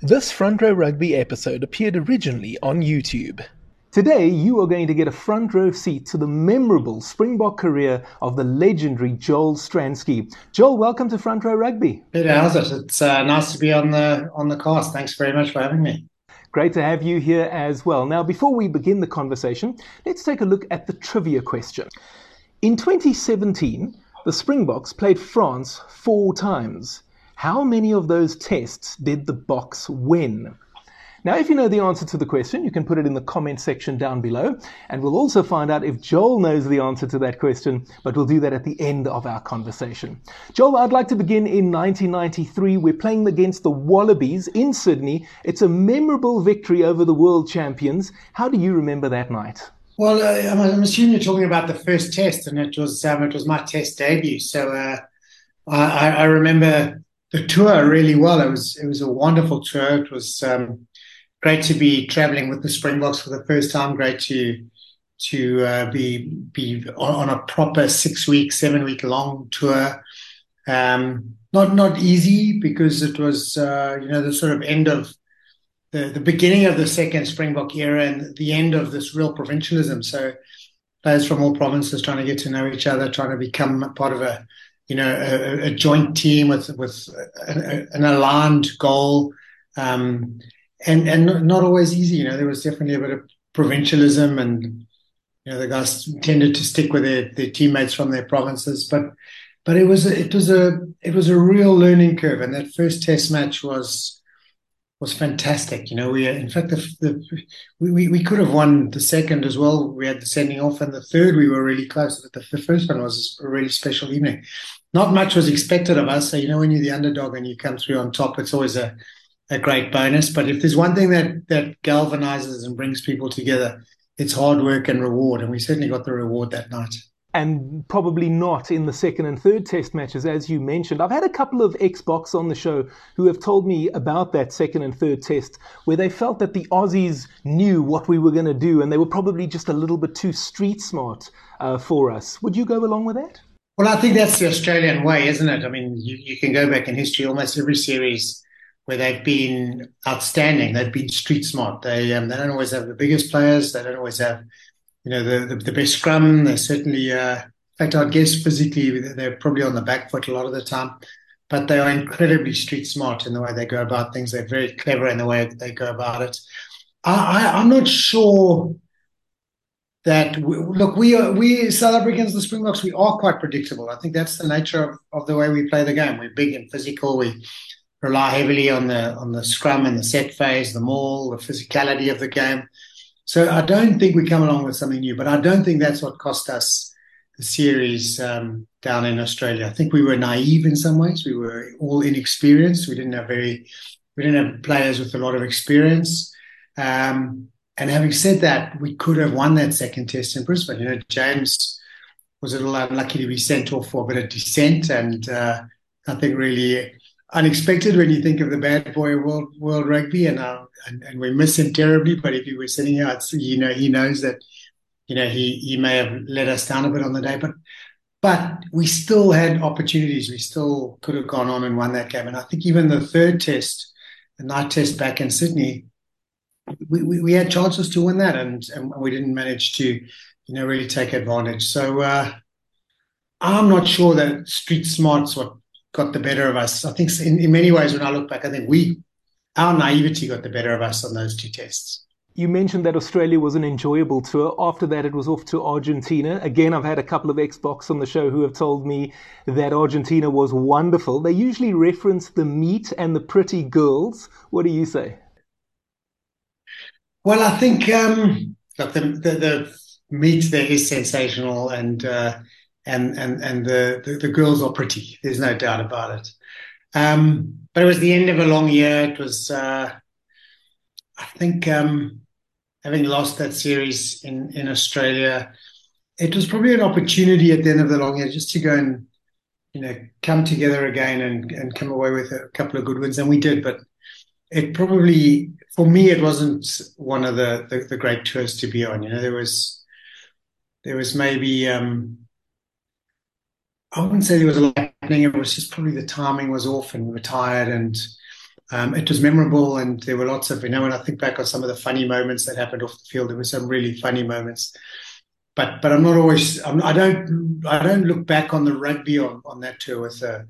This Front Row Rugby episode appeared originally on YouTube. Today, you are going to get a front row seat to the memorable Springbok career of the legendary Joel Stransky. Joel, welcome to Front Row Rugby. Peter, how's it? It's uh, nice to be on the on the cast. Thanks very much for having me. Great to have you here as well. Now, before we begin the conversation, let's take a look at the trivia question. In 2017, the Springboks played France four times. How many of those tests did the Boks win? Now, if you know the answer to the question, you can put it in the comment section down below, and we'll also find out if Joel knows the answer to that question, but we'll do that at the end of our conversation. Joel, I'd like to begin in 1993. We're playing against the Wallabies in Sydney. It's a memorable victory over the world champions. How do you remember that night? Well, uh, I'm, assuming you're talking about the first test, and it was um, it was my test debut. So uh, I, I remember the tour really well. It was it was a wonderful tour. It was um, great to be traveling with the Springboks for the first time. Great to to uh, be be on, on, a proper six week, seven week long tour. Um, not not easy because it was uh, you know the sort of end of the the beginning of the second Springbok era and the end of this real provincialism. So players from all provinces trying to get to know each other, trying to become part of a you know, a, a joint team with with an aligned goal, um, and and not always easy. You know, there was definitely a bit of provincialism, and you know, the guys tended to stick with their, their teammates from their provinces. But but it was it was a it was a real learning curve, and that first Test match was was fantastic. You know, we in fact the, the we, we could have won the second as well. We had the sending off, and the third we were really close. But the, the first one was a really special evening. Not much was expected of us. So you know, when you're the underdog and you come through on top, it's always a a great bonus. But if there's one thing that that galvanizes and brings people together, it's hard work and reward, and we certainly got the reward that night and probably not in the second and third test matches, as you mentioned. I've had a couple of ex-Boks on the show who have told me about that second and third test where they felt that the Aussies knew what we were going to do and they were probably just a little bit too street smart uh, for us. Would you go along with that? Well, I think that's the Australian way, isn't it? I mean, you, you can go back in history, almost every series where they've been outstanding, they've been street smart. They um, they don't always have the biggest players, they don't always have you know, the, the, the best scrum. They're certainly, uh, in fact, I'd guess physically they're probably on the back foot a lot of the time, but they are incredibly street smart in the way they go about things. They're very clever in the way they go about it. I, I, am not sure that we, look, we are, we South Africans, the Springboks, we are quite predictable. I think that's the nature of, of the way we play the game. We're big and physical. We rely heavily on the on the scrum and the set phase, the maul, the physicality of the game. So I don't think we come along with something new, but I don't think that's what cost us the series um, down in Australia. I think we were naive in some ways. We were all inexperienced. We didn't have very, we didn't have players with a lot of experience. Um, and having said that, we could have won that second test in Brisbane. You know, James was a little unlucky to be sent off for a bit of dissent, and uh, nothing really unexpected when you think of the bad boy world world rugby, and, uh, and, and we miss him terribly. But if he were sitting here, you know, he knows that you know he he may have let us down a bit on the day, but but we still had opportunities. We still could have gone on and won that game. And I think even the third test, the night test back in Sydney, we, we, we had chances to win that, and and we didn't manage to you know really take advantage. So. Uh, I'm not sure that street smarts what got the better of us. I think in, in many ways, when I look back, I think we, our naivety got the better of us on those two tests. You mentioned that Australia was an enjoyable tour. After that, it was off to Argentina. Again, I've had a couple of ex-Boks on the show who have told me that Argentina was wonderful. They usually reference the meat and the pretty girls. What do you say? Well, I think um, look, the, the, the meat there is sensational, and uh, and and and the, the, the girls are pretty. There's no doubt about it. Um, but it was the end of a long year. It was, uh, I think, um, having lost that series in in Australia, it was probably an opportunity at the end of the long year just to go and you know come together again and and come away with a couple of good wins, and we did. But it probably for me it wasn't one of the the, the great tours to be on. You know, there was there was maybe. Um, I wouldn't say there was a lot happening. It was just probably the timing was off and we were tired and um, it was memorable, and there were lots of you know when I think back on some of the funny moments that happened off the field, there were some really funny moments. But but I'm not always I'm, I don't I don't look back on the rugby on, on that tour with uh,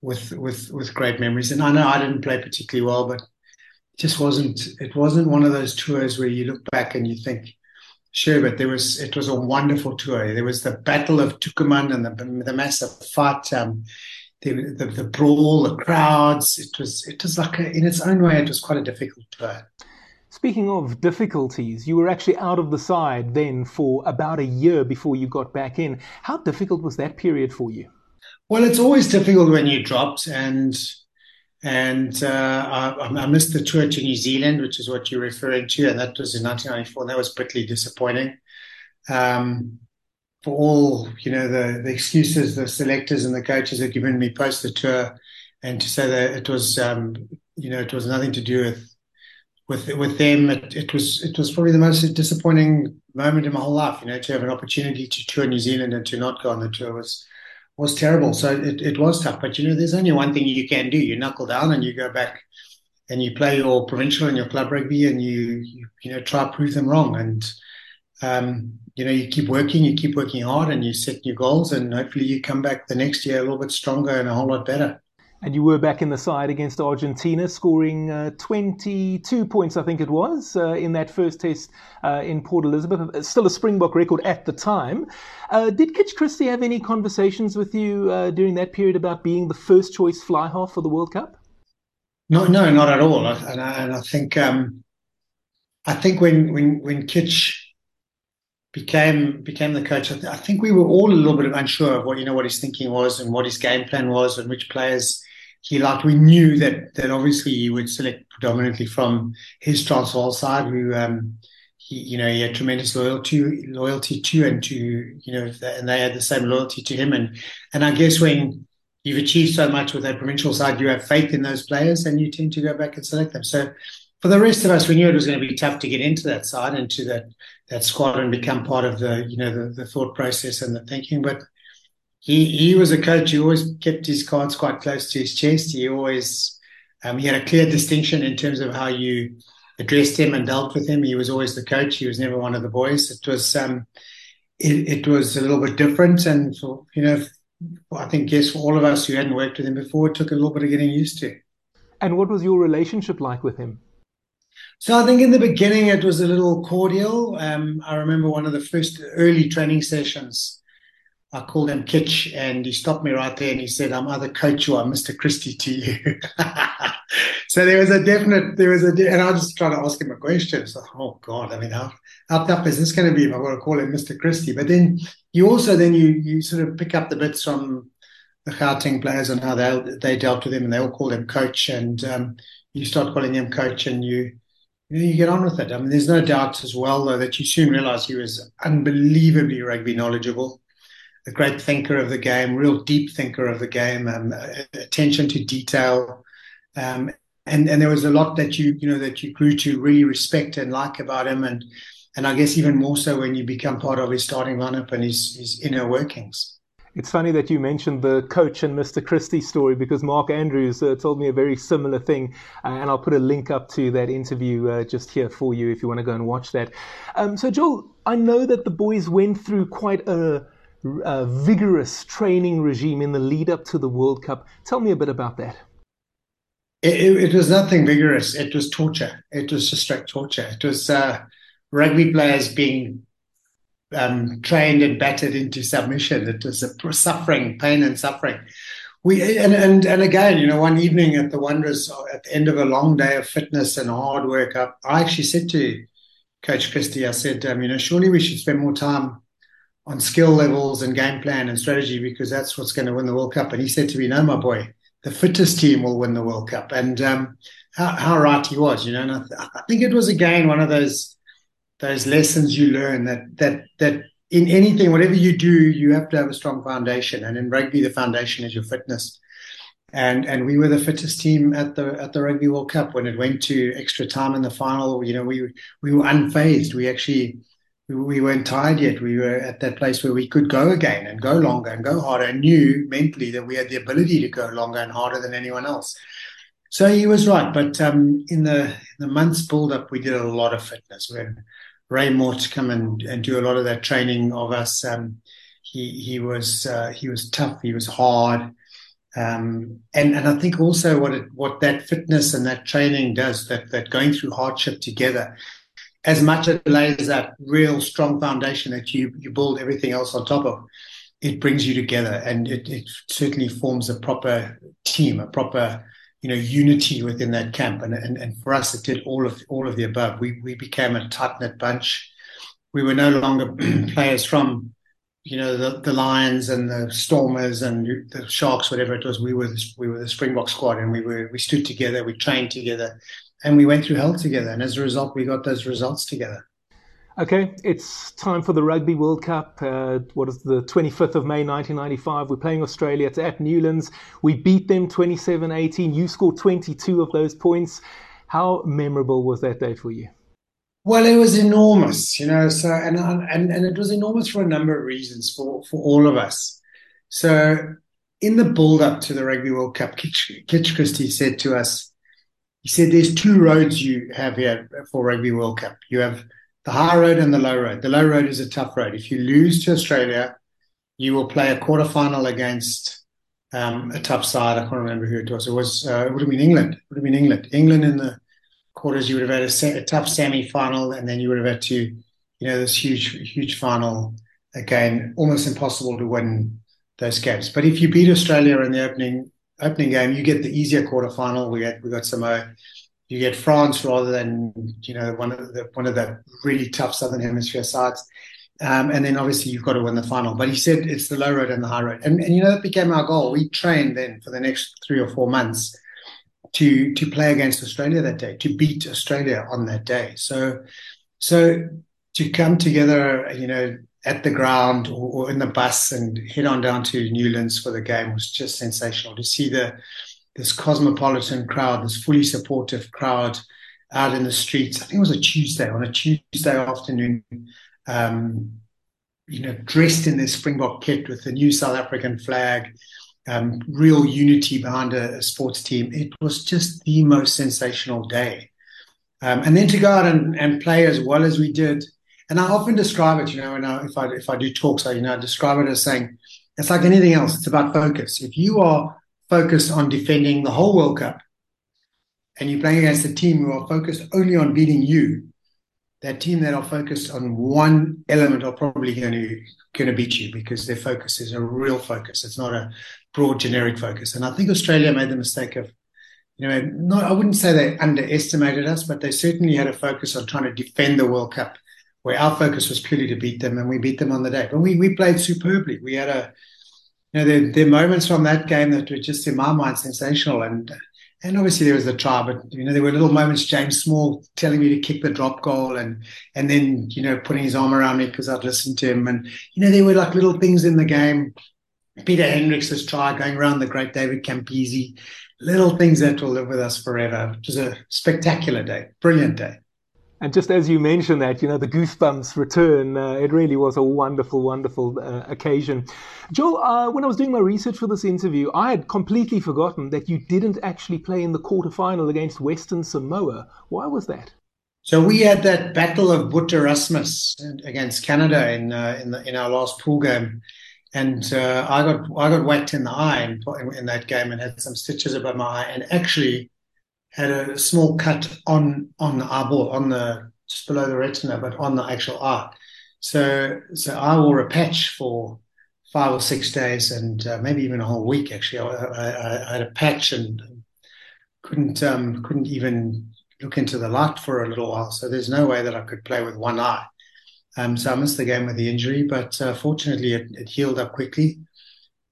with with with great memories. And I know I didn't play particularly well, but just wasn't it wasn't one of those tours where you look back and you think, sure, but there was it was a wonderful tour. There was the Battle of Tucuman and the the massive fight. Um, the, the, the brawl, the crowds. It was it was like a, in its own way, it was quite a difficult tour. Speaking of difficulties, you were actually out of the side then for about a year before you got back in. How difficult was that period for you? Well, it's always difficult when you dropped, and and uh, I, I, missed the tour to New Zealand, which is what you're referring to, and that was in 1994. And that was bitterly disappointing. Um, for all you know the, the excuses the selectors and the coaches have given me post the tour, and to say that it was um, you know it was nothing to do with with with them. It, it, was it was probably the most disappointing moment in my whole life. You know, to have an opportunity to tour New Zealand and to not go on the tour was was terrible. So it, it was tough. But you know, there's only one thing you can do: you knuckle down and you go back and you play your provincial and your club rugby, and you you, you know try to prove them wrong and um, you know, you keep working, you keep working hard, and you set new goals, and hopefully you come back the next year a little bit stronger and a whole lot better. And you were back in the side against Argentina, scoring uh, 22 points, I think it was, uh, in that first test uh, in Port Elizabeth. Still a Springbok record at the time. Uh, did Kitch Christie have any conversations with you uh, during that period about being the first choice fly half for the World Cup? No, no, not at all. And I, and I think um, I think when when when Kitch became became the coach, I, th- I, think we were all a little bit unsure of what you know what his thinking was and what his game plan was and which players he liked. We knew that that obviously he would select predominantly from his Transvaal side, who um, he you know he had tremendous loyalty loyalty to and to you know and they had the same loyalty to him and and I guess when you've achieved so much with that provincial side, you have faith in those players and you tend to go back and select them. So for the rest of us, we knew it was going to be tough to get into that side, into that that squad, and become part of the you know the, the thought process and the thinking. But he he was a coach. He always kept his cards quite close to his chest. He always um, he had a clear distinction in terms of how you addressed him and dealt with him. He was always the coach. He was never one of the boys. It was um, it, it was a little bit different, and for you know, I think yes, for all of us who hadn't worked with him before, it took a little bit of getting used to. And what was your relationship like with him? So I think in the beginning it was a little cordial. Um, I remember one of the first early training sessions. I called him Kitch, and he stopped me right there and he said, "I'm either coach or I'm Mr. Christie to you." so there was a definite, there was a, and I just tried to ask him a question. So, oh God, I mean, how how tough is this going to be if I want to call him Mr. Christie? But then you also then you you sort of pick up the bits from the Gauteng players and how they they dealt with him, and they all called him coach, and um, you start calling him coach, and you, you get on with it. I mean, there's no doubt as well, though, that you soon realize he was unbelievably rugby knowledgeable, a great thinker of the game, real deep thinker of the game, um, attention to detail. Um, and, and there was a lot that you, you know, that you grew to really respect and like about him. And, and I guess even more so when you become part of his starting lineup and his, his inner workings. It's funny that you mentioned the coach and Mr. Christie story because Mark Andrews uh, told me a very similar thing, uh, and I'll put a link up to that interview uh, just here for you if you want to go and watch that. Um, so, Joel, I know that the boys went through quite a, a vigorous training regime in the lead up to the World Cup. Tell me a bit about that. It, it, was nothing vigorous. It was torture. It was just straight torture. It was uh, rugby players being um, trained and battered into submission. It was a suffering, pain and suffering. We and, and and again, you know, one evening at the Wanderers, at the end of a long day of fitness and hard work, I, I actually said to Coach Christie, I said, um, you know, surely we should spend more time on skill levels and game plan and strategy because that's what's going to win the World Cup. And he said to me, no, my boy, the fittest team will win the World Cup. And um, how, how, right he was, you know. And I, th- I think it was again one of those those lessons you learn that that that in anything, whatever you do, you have to have a strong foundation. And in rugby, the foundation is your fitness. And and we were the fittest team at the at the Rugby World Cup when it went to extra time in the final. You know, we we were unfazed. We actually we weren't tired yet. We were at that place where we could go again and go longer and go harder and knew mentally that we had the ability to go longer and harder than anyone else. So he was right, but um, in the in the months build up, we did a lot of fitness. We had Ray Mordt come and, and do a lot of that training of us. Um, he he was uh, he was tough. He was hard, um, and and I think also what it, what that fitness and that training does that that going through hardship together, as much as it lays that real strong foundation that you you build everything else on top of, it brings you together, and it, it certainly forms a proper team, a proper you know unity within that camp. And, and and for us it did all of all of the above. We we became a tight knit bunch. We were no longer players from you know the the lions and the stormers and the sharks whatever it was. We were the, we were the springbok squad and we were we stood together we trained together and we went through hell together and as a result we got those results together Okay, it's time for the Rugby World Cup. Uh, what is the 25th of May 1995? We're playing Australia. It's at Newlands. We beat them 27 18. You scored 22 of those points. How memorable was that day for you? Well, it was enormous, you know. So, and and and it was enormous for a number of reasons for for all of us. So, in the build up to the Rugby World Cup, Kitch, Kitch Christie said to us, he said, "There's two roads you have here for Rugby World Cup. You have." the high road and the low road. The low road is a tough road. If you lose to Australia, you will play a quarterfinal against um, a tough side. I can't remember who it was. It was uh, it would have been England. It would have been England. England in the quarters, you would have had a, a tough semi-final, and then you would have had to, you know, this huge, huge final again. Almost impossible to win those games. But if you beat Australia in the opening opening game, you get the easier quarterfinal. We had we got Samoa you get France rather than you know one of the one of the really tough Southern Hemisphere sides. Um, and then obviously you've got to win the final. But he said it's the low road and the high road, and, and you know that became our goal. We trained then for the next three or four months to to play against Australia that day, to beat Australia on that day. So so to come together, you know, at the ground or, or in the bus and head on down to Newlands for the game was just sensational to see the this cosmopolitan crowd, this fully supportive crowd out in the streets. I think it was a Tuesday, on a Tuesday afternoon, um, you know, dressed in their Springbok kit with the new South African flag, um, real unity behind a, a, sports team. It was just the most sensational day. Um, and then to go out and, and play as well as we did. And I often describe it, you know, I, if I if I do talks, I you know I describe it as saying it's like anything else. It's about focus. If you are focused on defending the whole World Cup and you're playing against a team who are focused only on beating you, that team that are focused on one element are probably going to going to beat you because their focus is a real focus. It's not a broad generic focus. And I think Australia made the mistake of, you know, not I wouldn't say they underestimated us, but they certainly had a focus on trying to defend the World Cup, where our focus was purely to beat them, and we beat them on the day. But we we played superbly. We had a you know, there, there are moments from that game that were just in my mind sensational. And and obviously there was the try, but you know, there were little moments, James Small telling me to kick the drop goal and and then, you know, putting his arm around me because I'd listened to him. And, you know, there were like little things in the game. Peter Hendricks's try going around the great David Campese, little things that will live with us forever. It was a spectacular day, brilliant day. And just as you mentioned that, you know, the goosebumps return, uh, it really was a wonderful, wonderful uh, occasion. Joel, uh, when I was doing my research for this interview, I had completely forgotten that you didn't actually play in the quarterfinal against Western Samoa. Why was that? So we had that battle of Boet Erasmus against Canada in uh, in, the, in, our last pool game, and uh, I got I got whacked in the eye in, in that game and had some stitches above my eye, and actually had a small cut on on the eyeball, on the just below the retina, but on the actual eye. So so I wore a patch for five or six days, and uh, maybe even a whole week. Actually, I, I, I had a patch and couldn't um, couldn't even look into the light for a little while. So there's no way that I could play with one eye. Um, so I missed the game with the injury, but uh, fortunately it, it, healed up quickly.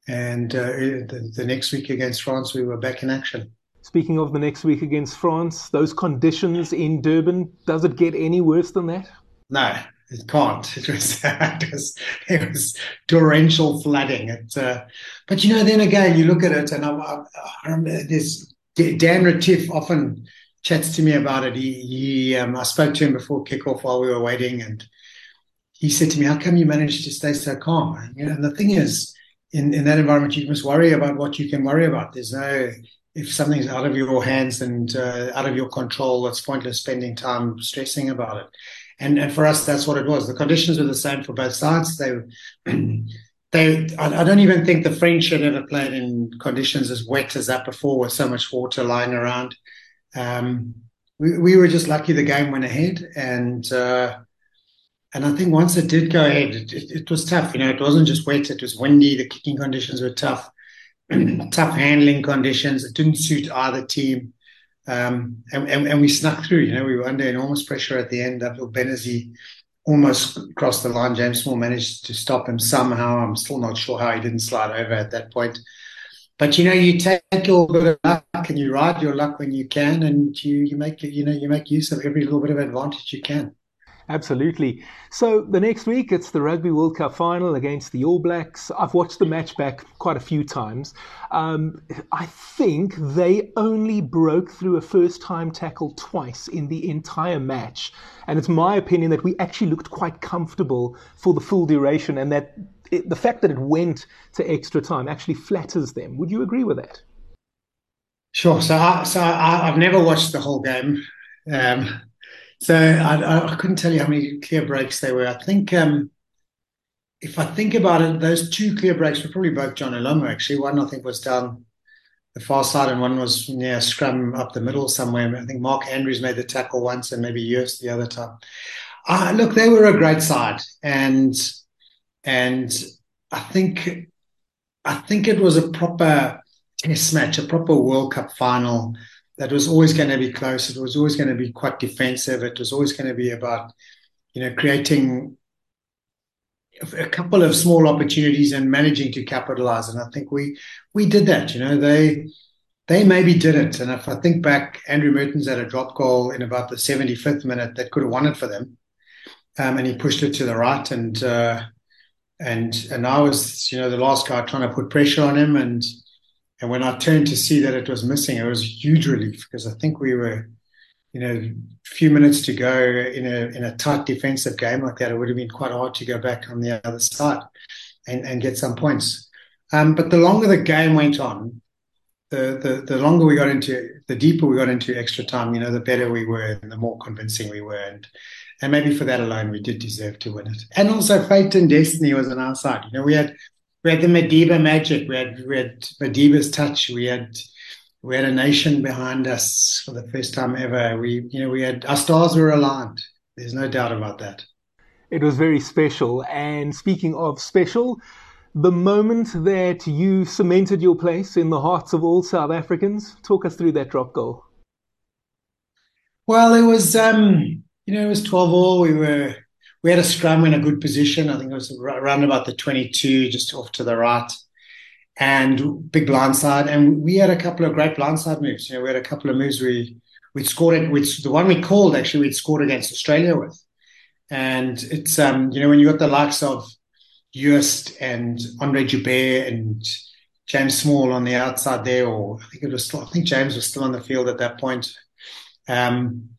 And uh, the, the next week against France, we were back in action. Speaking of the next week against France, those conditions in Durban, does it get any worse than that? No, it can't. It was, it was, it was torrential flooding. It, uh, but you know, then again, you look at it, and I, I, I remember this Dan Retief often chats to me about it. He, he um, I spoke to him before kickoff while we were waiting, and he said to me, "How come you managed to stay so calm?" And, you know, and the thing is, in, in that environment, you must worry about what you can worry about. There's no if something's out of your hands and uh, out of your control, it's pointless spending time stressing about it. And and for us, that's what it was. The conditions were the same for both sides. They, they. I, I don't even think the French had ever played in conditions as wet as that before, with so much water lying around. Um, we, we were just lucky the game went ahead, and uh, and I think once it did go ahead, it, it, it was tough. You know, it wasn't just wet; it was windy. The kicking conditions were tough. tough handling conditions. It didn't suit either team. Um, and, and, and, we snuck through. You know, we were under enormous pressure at the end. Abdul Benazzi almost crossed the line. James Small managed to stop him somehow. I'm still not sure how he didn't slide over at that point. But you know, you take your bit of luck and you ride your luck when you can, and you you make you know you make use of every little bit of advantage you can. Absolutely. So the next week it's the Rugby World Cup final against the All Blacks. I've watched the match back quite a few times. Um, I think they only broke through a first time tackle twice in the entire match. And it's my opinion that we actually looked quite comfortable for the full duration and that it, the fact that it went to extra time actually flatters them. Would you agree with that? Sure. So, I, so I, have never watched the whole game. Um, so I, I, couldn't tell you how many clear breaks there were. I think um, if I think about it, those two clear breaks were probably both Jonah Lomu, actually. One I think was down the far side and one was near scrum up the middle somewhere. I think Mark Andrews made the tackle once and maybe Joost the other time. Uh, look, they were a great side and and I think I think it was a proper test match, a proper World Cup final that was always going to be close. It was always going to be quite defensive. It was always going to be about, you know, creating a couple of small opportunities and managing to capitalize. And I think we we did that. You know, they they maybe did it. And if I think back, Andrew Mehrtens had a drop goal in about the 75th minute that could have won it for them, um, and he pushed it to the right. And uh, and and I was, you know, the last guy trying to put pressure on him and and when I turned to see that it was missing, it was huge relief because I think we were, you know, a few minutes to go in a in a tight defensive game like that. It would have been quite hard to go back on the other side and, and get some points. Um, but the longer the game went on, the, the the longer we got into, the deeper we got into extra time. You know, the better we were and the more convincing we were, and and maybe for that alone, we did deserve to win it. And also, fate and destiny was on our side. You know, we had we had the Madiba magic. We had we had Madiba's touch. We had we had a nation behind us for the first time ever. We you know we had our stars were aligned. There's no doubt about that. It was very special. And speaking of special, the moment that you cemented your place in the hearts of all South Africans, talk us through that drop goal. Well, it was um, you know it was twelve all. We were we had a scrum in a good position. I think it was around about the 22, just off to the right, and big blindside. And we had a couple of great blindside moves. You know, we had a couple of moves we we scored it. With the one we called actually, we'd scored against Australia with. And it's um, you know, when you got the likes of Joost and Andre Joubert and James Small on the outside there, or I think it was still, I think James was still on the field at that point. Um,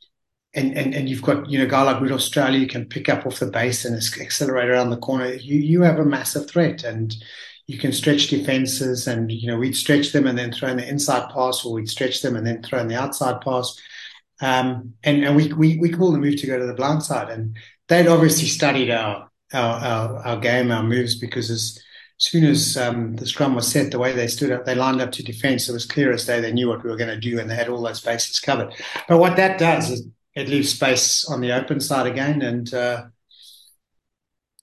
and, and, and you've got, you know, a guy like Rudolf Straeuli, you can pick up off the base and accelerate around the corner. You, you have a massive threat and you can stretch defenses and, you know, we'd stretch them and then throw in the inside pass or we'd stretch them and then throw in the outside pass. Um, and, and we, we, we call the move to go to the blind side. And they'd obviously studied our, our, our, our game, our moves, because as soon as um, the scrum was set, the way they stood up, they lined up to defense. It was clear as day they knew what we were going to do and they had all those bases covered. But what that does is it leaves space on the open side again. And uh,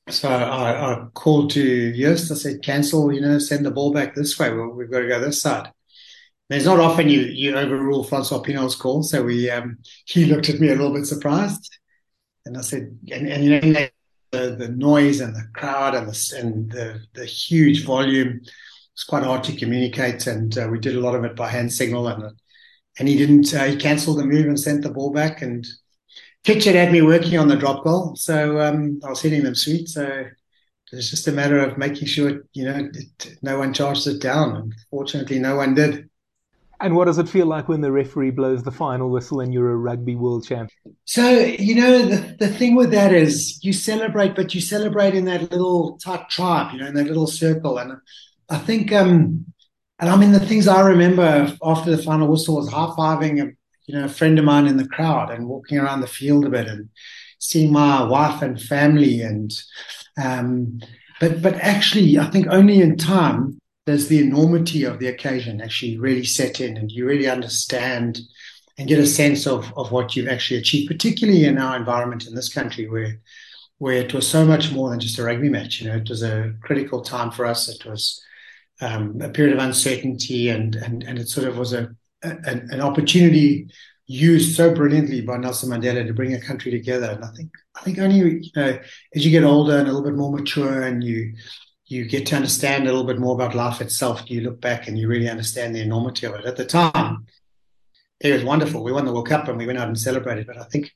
so I, I, called to Joost. I said, cancel, you know, send the ball back this way. We've got to go this side. It's not often you, you overrule Francois Pienaar's call. So we um, he looked at me a little bit surprised. And I said, and, and you know, the, the noise and the crowd and the, and the, the huge volume, it's quite hard to communicate. And uh, we did a lot of it by hand signal and and he didn't. Uh, he cancelled the move and sent the ball back. And Kitchett had me working on the drop goal, so um, I was hitting them sweet. So it's just a matter of making sure you know it, no one charges it down. And fortunately, no one did. And what does it feel like when the referee blows the final whistle and you're a rugby world champ? So, you know, the, the thing with that is you celebrate, but you celebrate in that little tight tribe, you know, in that little circle. And I think um, and I mean, the things I remember after the final whistle was high fiving a you know a friend of mine in the crowd and walking around the field a bit and seeing my wife and family and um, but but actually, I think only in time does the enormity of the occasion actually really set in, and you really understand and get a sense of of what you've actually achieved, particularly in our environment in this country where where it was so much more than just a rugby match. You know, it was a critical time for us. It was um, a period of uncertainty, and and and it sort of was a, a an opportunity used so brilliantly by Nelson Mandela to bring a country together. And I think I think only you know as you get older and a little bit more mature, and you you get to understand a little bit more about life itself. You look back and you really understand the enormity of it. At the time, it was wonderful. We won the World Cup and we went out and celebrated. But I think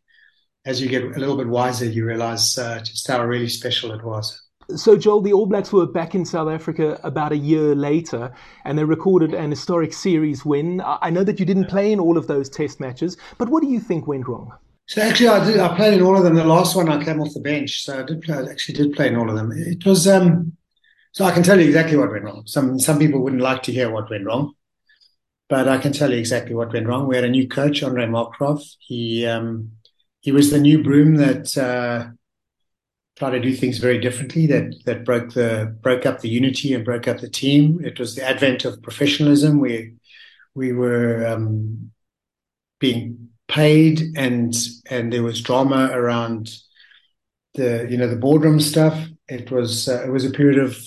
as you get a little bit wiser, you realize uh, just how really special it was. So, Joel, the All Blacks were back in South Africa about a year later, and they recorded an historic series win. I know that you didn't play in all of those Test matches, but what do you think went wrong? So, actually, I did. I played in all of them. The last one, I came off the bench, so I did play. I actually did play in all of them. It was um, so I can tell you exactly what went wrong. Some some people wouldn't like to hear what went wrong, but I can tell you exactly what went wrong. We had a new coach, Andre Markgraaff. He um, he was the new broom that. Uh, try to do things very differently that that broke the broke up the unity and broke up the team. It was the advent of professionalism. We we were um, being paid and and there was drama around the you know the boardroom stuff. It was uh, it was a period of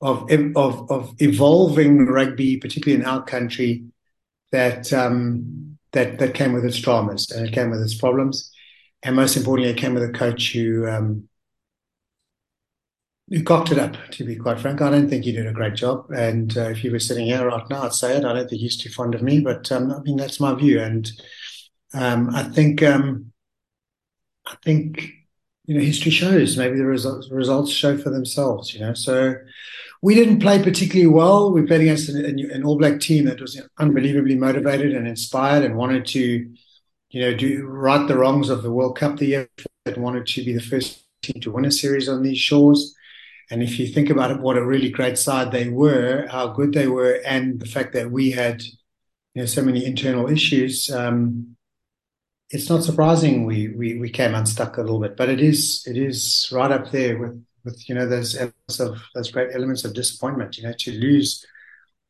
of of of evolving rugby, particularly in our country, that um, that that came with its dramas and it came with its problems, and most importantly, it came with a coach who um, you cocked it up, to be quite frank. I don't think you did a great job. And uh, if you were sitting here right now, I'd say it. I don't think he's too fond of me, but um, I mean that's my view. And um, I think um, I think you know history shows. Maybe the results results show for themselves. You know, so we didn't play particularly well. We played against an, an All Black team that was unbelievably motivated and inspired and wanted to, you know, do right the wrongs of the World Cup the year that wanted to be the first team to win a series on these shores. And if you think about it, what a really great side they were, how good they were, and the fact that we had, you know, so many internal issues, um, it's not surprising we, we we came unstuck a little bit. But it is it is right up there with with you know those elements of those great elements of disappointment. You know, to lose,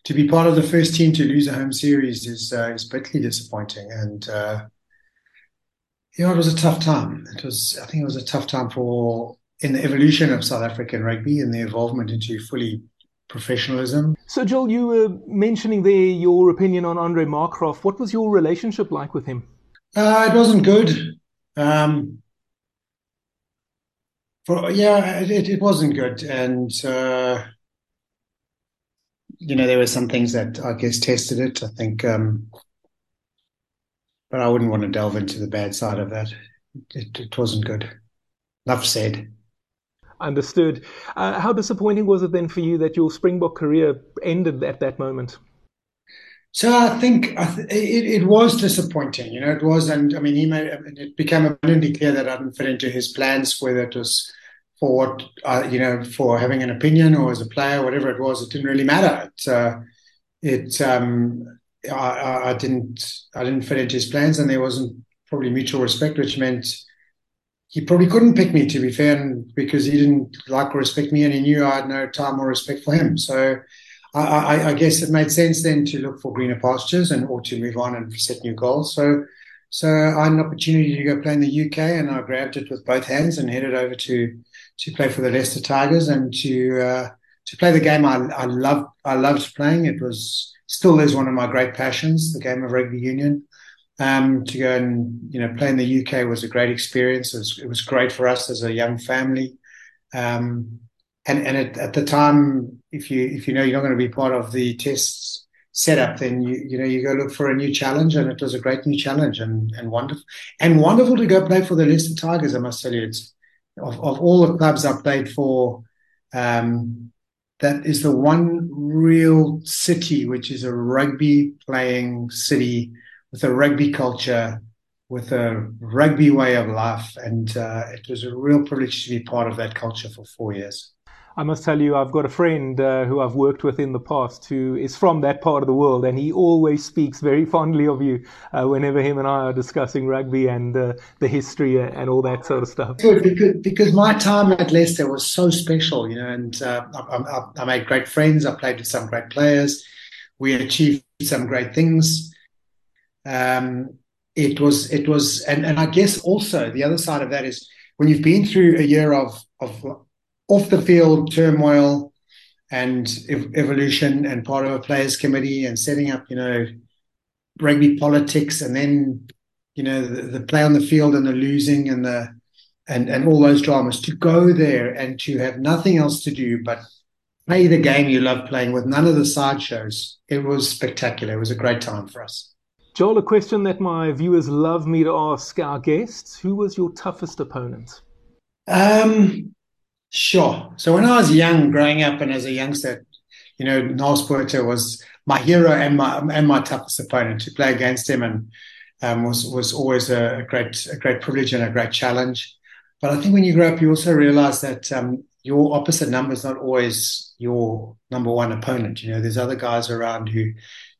to be part of the first team to lose a home series is uh, is bitterly disappointing. And uh, you know, it was a tough time. It was I think it was a tough time for in the evolution of South African rugby and the involvement into fully professionalism. So, Joel, you were mentioning there your opinion on Andre Markgraaff. What was your relationship like with him? Uh, it wasn't good. Um, for yeah, it, it wasn't good, and uh, you know there were some things that I guess tested it. I think, um, but I wouldn't want to delve into the bad side of that. It, it wasn't good. Enough said. Understood. Uh, how disappointing was it then for you that your Springbok career ended at that moment? So I think it, it, was disappointing. You know, it was, and I mean, he made it became abundantly clear that I didn't fit into his plans, whether it was for what uh, you know, for having an opinion or as a player, whatever it was. It didn't really matter. It, uh, it um, I, I didn't, I didn't fit into his plans, and there wasn't probably mutual respect, which meant he probably couldn't pick me to be fair, because he didn't like or respect me, and he knew I had no time or respect for him. So I, I, I, guess it made sense then to look for greener pastures and or to move on and set new goals. So so I had an opportunity to go play in the UK, and I grabbed it with both hands and headed over to to play for the Leicester Tigers and to uh, to play the game I, I loved. I loved playing. It was still is one of my great passions, the game of rugby union. Um, to go and you know play in the UK was a great experience. It was, it was great for us as a young family, um, and and it, at the time, if you if you know you're not going to be part of the tests setup, then you you know you go look for a new challenge, and it was a great new challenge and and wonderful and wonderful to go play for the Leicester Tigers. I must tell you, it's of, of all the clubs I played for. Um, that is the one real city which is a rugby playing city with a rugby culture, with a rugby way of life. And uh, it was a real privilege to be part of that culture for four years. I must tell you, I've got a friend uh, who I've worked with in the past who is from that part of the world, and he always speaks very fondly of you uh, whenever him and I are discussing rugby and uh, the history and all that sort of stuff. Good, because, because my time at Leicester was so special, you know, and uh, I, I, I made great friends. I played with some great players. We achieved some great things. Um, it was, it was, and, and I guess also the other side of that is when you've been through a year of of off the field turmoil and ev- evolution and part of a players committee and setting up, you know, rugby politics and then, you know, the, the play on the field and the losing and the and and all those dramas to go there and to have nothing else to do but play the game you love playing with none of the sideshows. It was spectacular. It was a great time for us. Joel, a question that my viewers love me to ask our guests: Who was your toughest opponent? Um, Sure. So when I was young, growing up, and as a youngster, you know, Naas Botha was my hero and my and my toughest opponent to play against him, and um, was was always a, great a great privilege and a great challenge. But I think when you grow up, you also realize that um, your opposite number is not always your number one opponent. You know, there's other guys around who,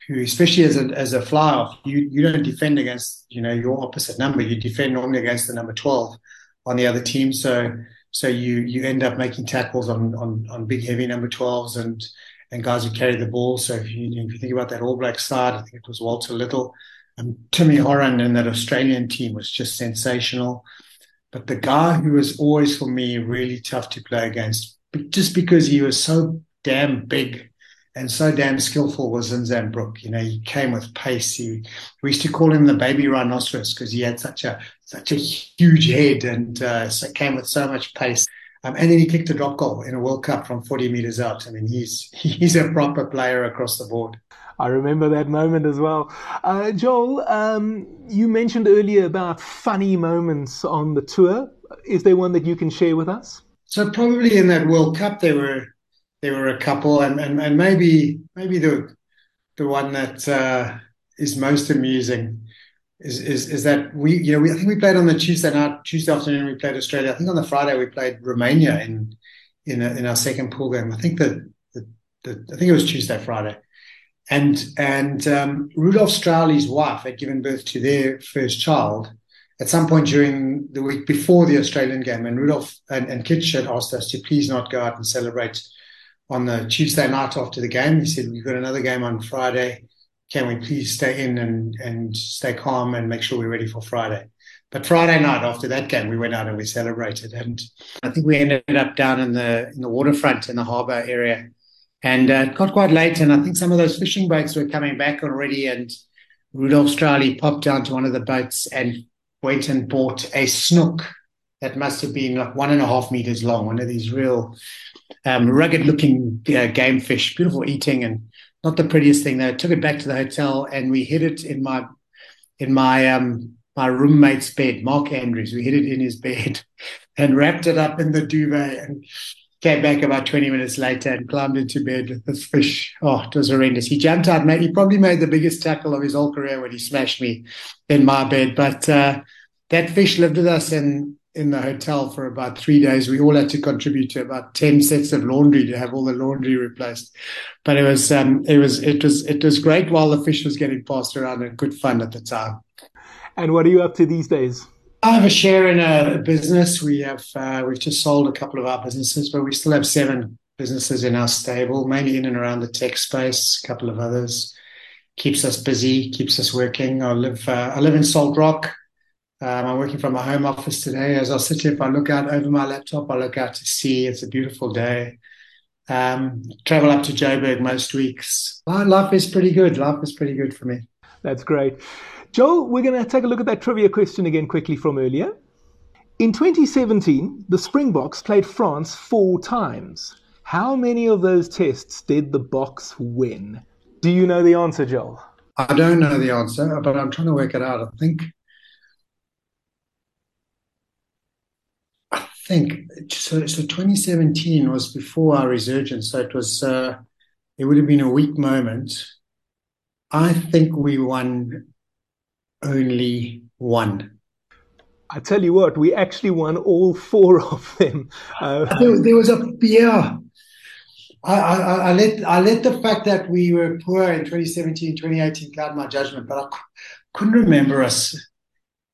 who especially as a as a fly half, you you don't defend against you know your opposite number. You defend normally against the number twelve on the other team. So so you you end up making tackles on on, on big heavy number 12s and and guys who carry the ball. So if you if you think about that All Black side, I think it was Walter Little and Timmy Horan and that Australian team was just sensational. But the guy who was always for me really tough to play against, just because he was so damn big and so damn skillful was Zinzan Brooke. You know, he came with pace. He, we used to call him the baby rhinoceros because he had such a such a huge head and uh, so came with so much pace. Um, and then he kicked a drop goal in a World Cup from 40 meters out. I mean, he's he's a proper player across the board. I remember that moment as well. Uh, Joel, um, you mentioned earlier about funny moments on the tour. Is there one that you can share with us? So probably in that World Cup, there were there were a couple, and and, and maybe maybe the the one that uh, is most amusing is, is is that we you know we, I think we played on the Tuesday night Tuesday afternoon we played Australia. I think on the Friday we played Romania in in a, in our second pool game. I think that the, the, I think it was Tuesday Friday, and and um, Rudolf Straeuli's wife had given birth to their first child at some point during the week before the Australian game, and Rudolf and, and Kitch had asked us to please not go out and celebrate on the Tuesday night after the game. He said, We've got another game on Friday. Can we please stay in and, and stay calm and make sure we're ready for Friday? But Friday night after that game, we went out and we celebrated. And I think we ended up down in the in the waterfront in the harbour area. And uh, it got quite late, and I think some of those fishing boats were coming back already. And Rudolf Straeuli popped down to one of the boats and went and bought a snoek that must have been like one and a half meters long, one of these real um, rugged looking uh, game fish, beautiful eating and not the prettiest thing though. Took it back to the hotel and we hid it in my in my um my roommate's bed, Mark Andrews. We hid it in his bed and wrapped it up in the duvet and came back about 20 minutes later and climbed into bed with this fish. Oh, it was horrendous. He jumped out, mate. He probably made the biggest tackle of his whole career when he smashed me in my bed. But uh, that fish lived with us and in the hotel for about three days. We all had to contribute to about ten sets of laundry to have all the laundry replaced. But it was um, it was it was it was great while the fish was getting passed around and good fun at the time. And what are you up to these days? I have a share in a business. We have uh, we've just sold a couple of our businesses, but we still have seven businesses in our stable, mainly in and around the tech space. A couple of others keeps us busy, keeps us working. I live uh, I live in Salt Rock. Um, I'm working from my home office today. As I sit here, if I look out over my laptop, I look out to sea. It's a beautiful day. Um, travel up to Joburg most weeks. Life is pretty good. Life is pretty good for me. That's great. Joel, we're going to take a look at that trivia question again quickly from earlier. In 2017, the Springboks played France four times. How many of those tests did the Boks win? Do you know the answer, Joel? I don't know the answer, but I'm trying to work it out. I think think so. So 2017 was before our resurgence, so it was. Uh, it would have been a weak moment. I think we won only one. I tell you what, we actually won all four of them. Uh, there, there, was a yeah, I, I, I, let I let the fact that we were poor in 2017, 2018 cloud my judgment, but I couldn't remember us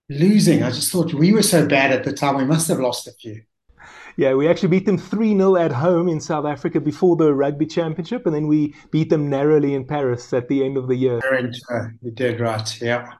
losing. I just thought we were so bad at the time. We must have lost a few. Yeah, we actually beat them 3 0 at home in South Africa before the Rugby Championship, and then we beat them narrowly in Paris at the end of the year. You did right, yeah.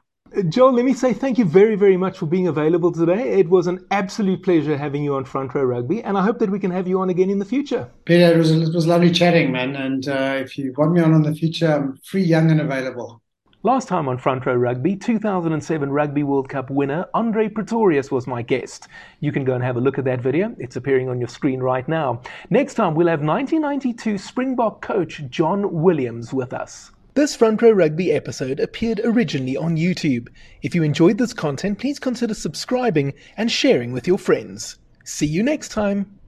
Joel, let me say thank you very, very much for being available today. It was an absolute pleasure having you on Front Row Rugby, and I hope that we can have you on again in the future. Peter, it was, it was lovely chatting, man. And uh, if you want me on in the future, I'm free, young, and available. Last time on Front Row Rugby, 2007 Rugby World Cup winner Andre Pretorius was my guest. You can go and have a look at that video. It's appearing on your screen right now. Next time, we'll have 1992 Springbok coach John Williams with us. This Front Row Rugby episode appeared originally on YouTube. If you enjoyed this content, please consider subscribing and sharing with your friends. See you next time.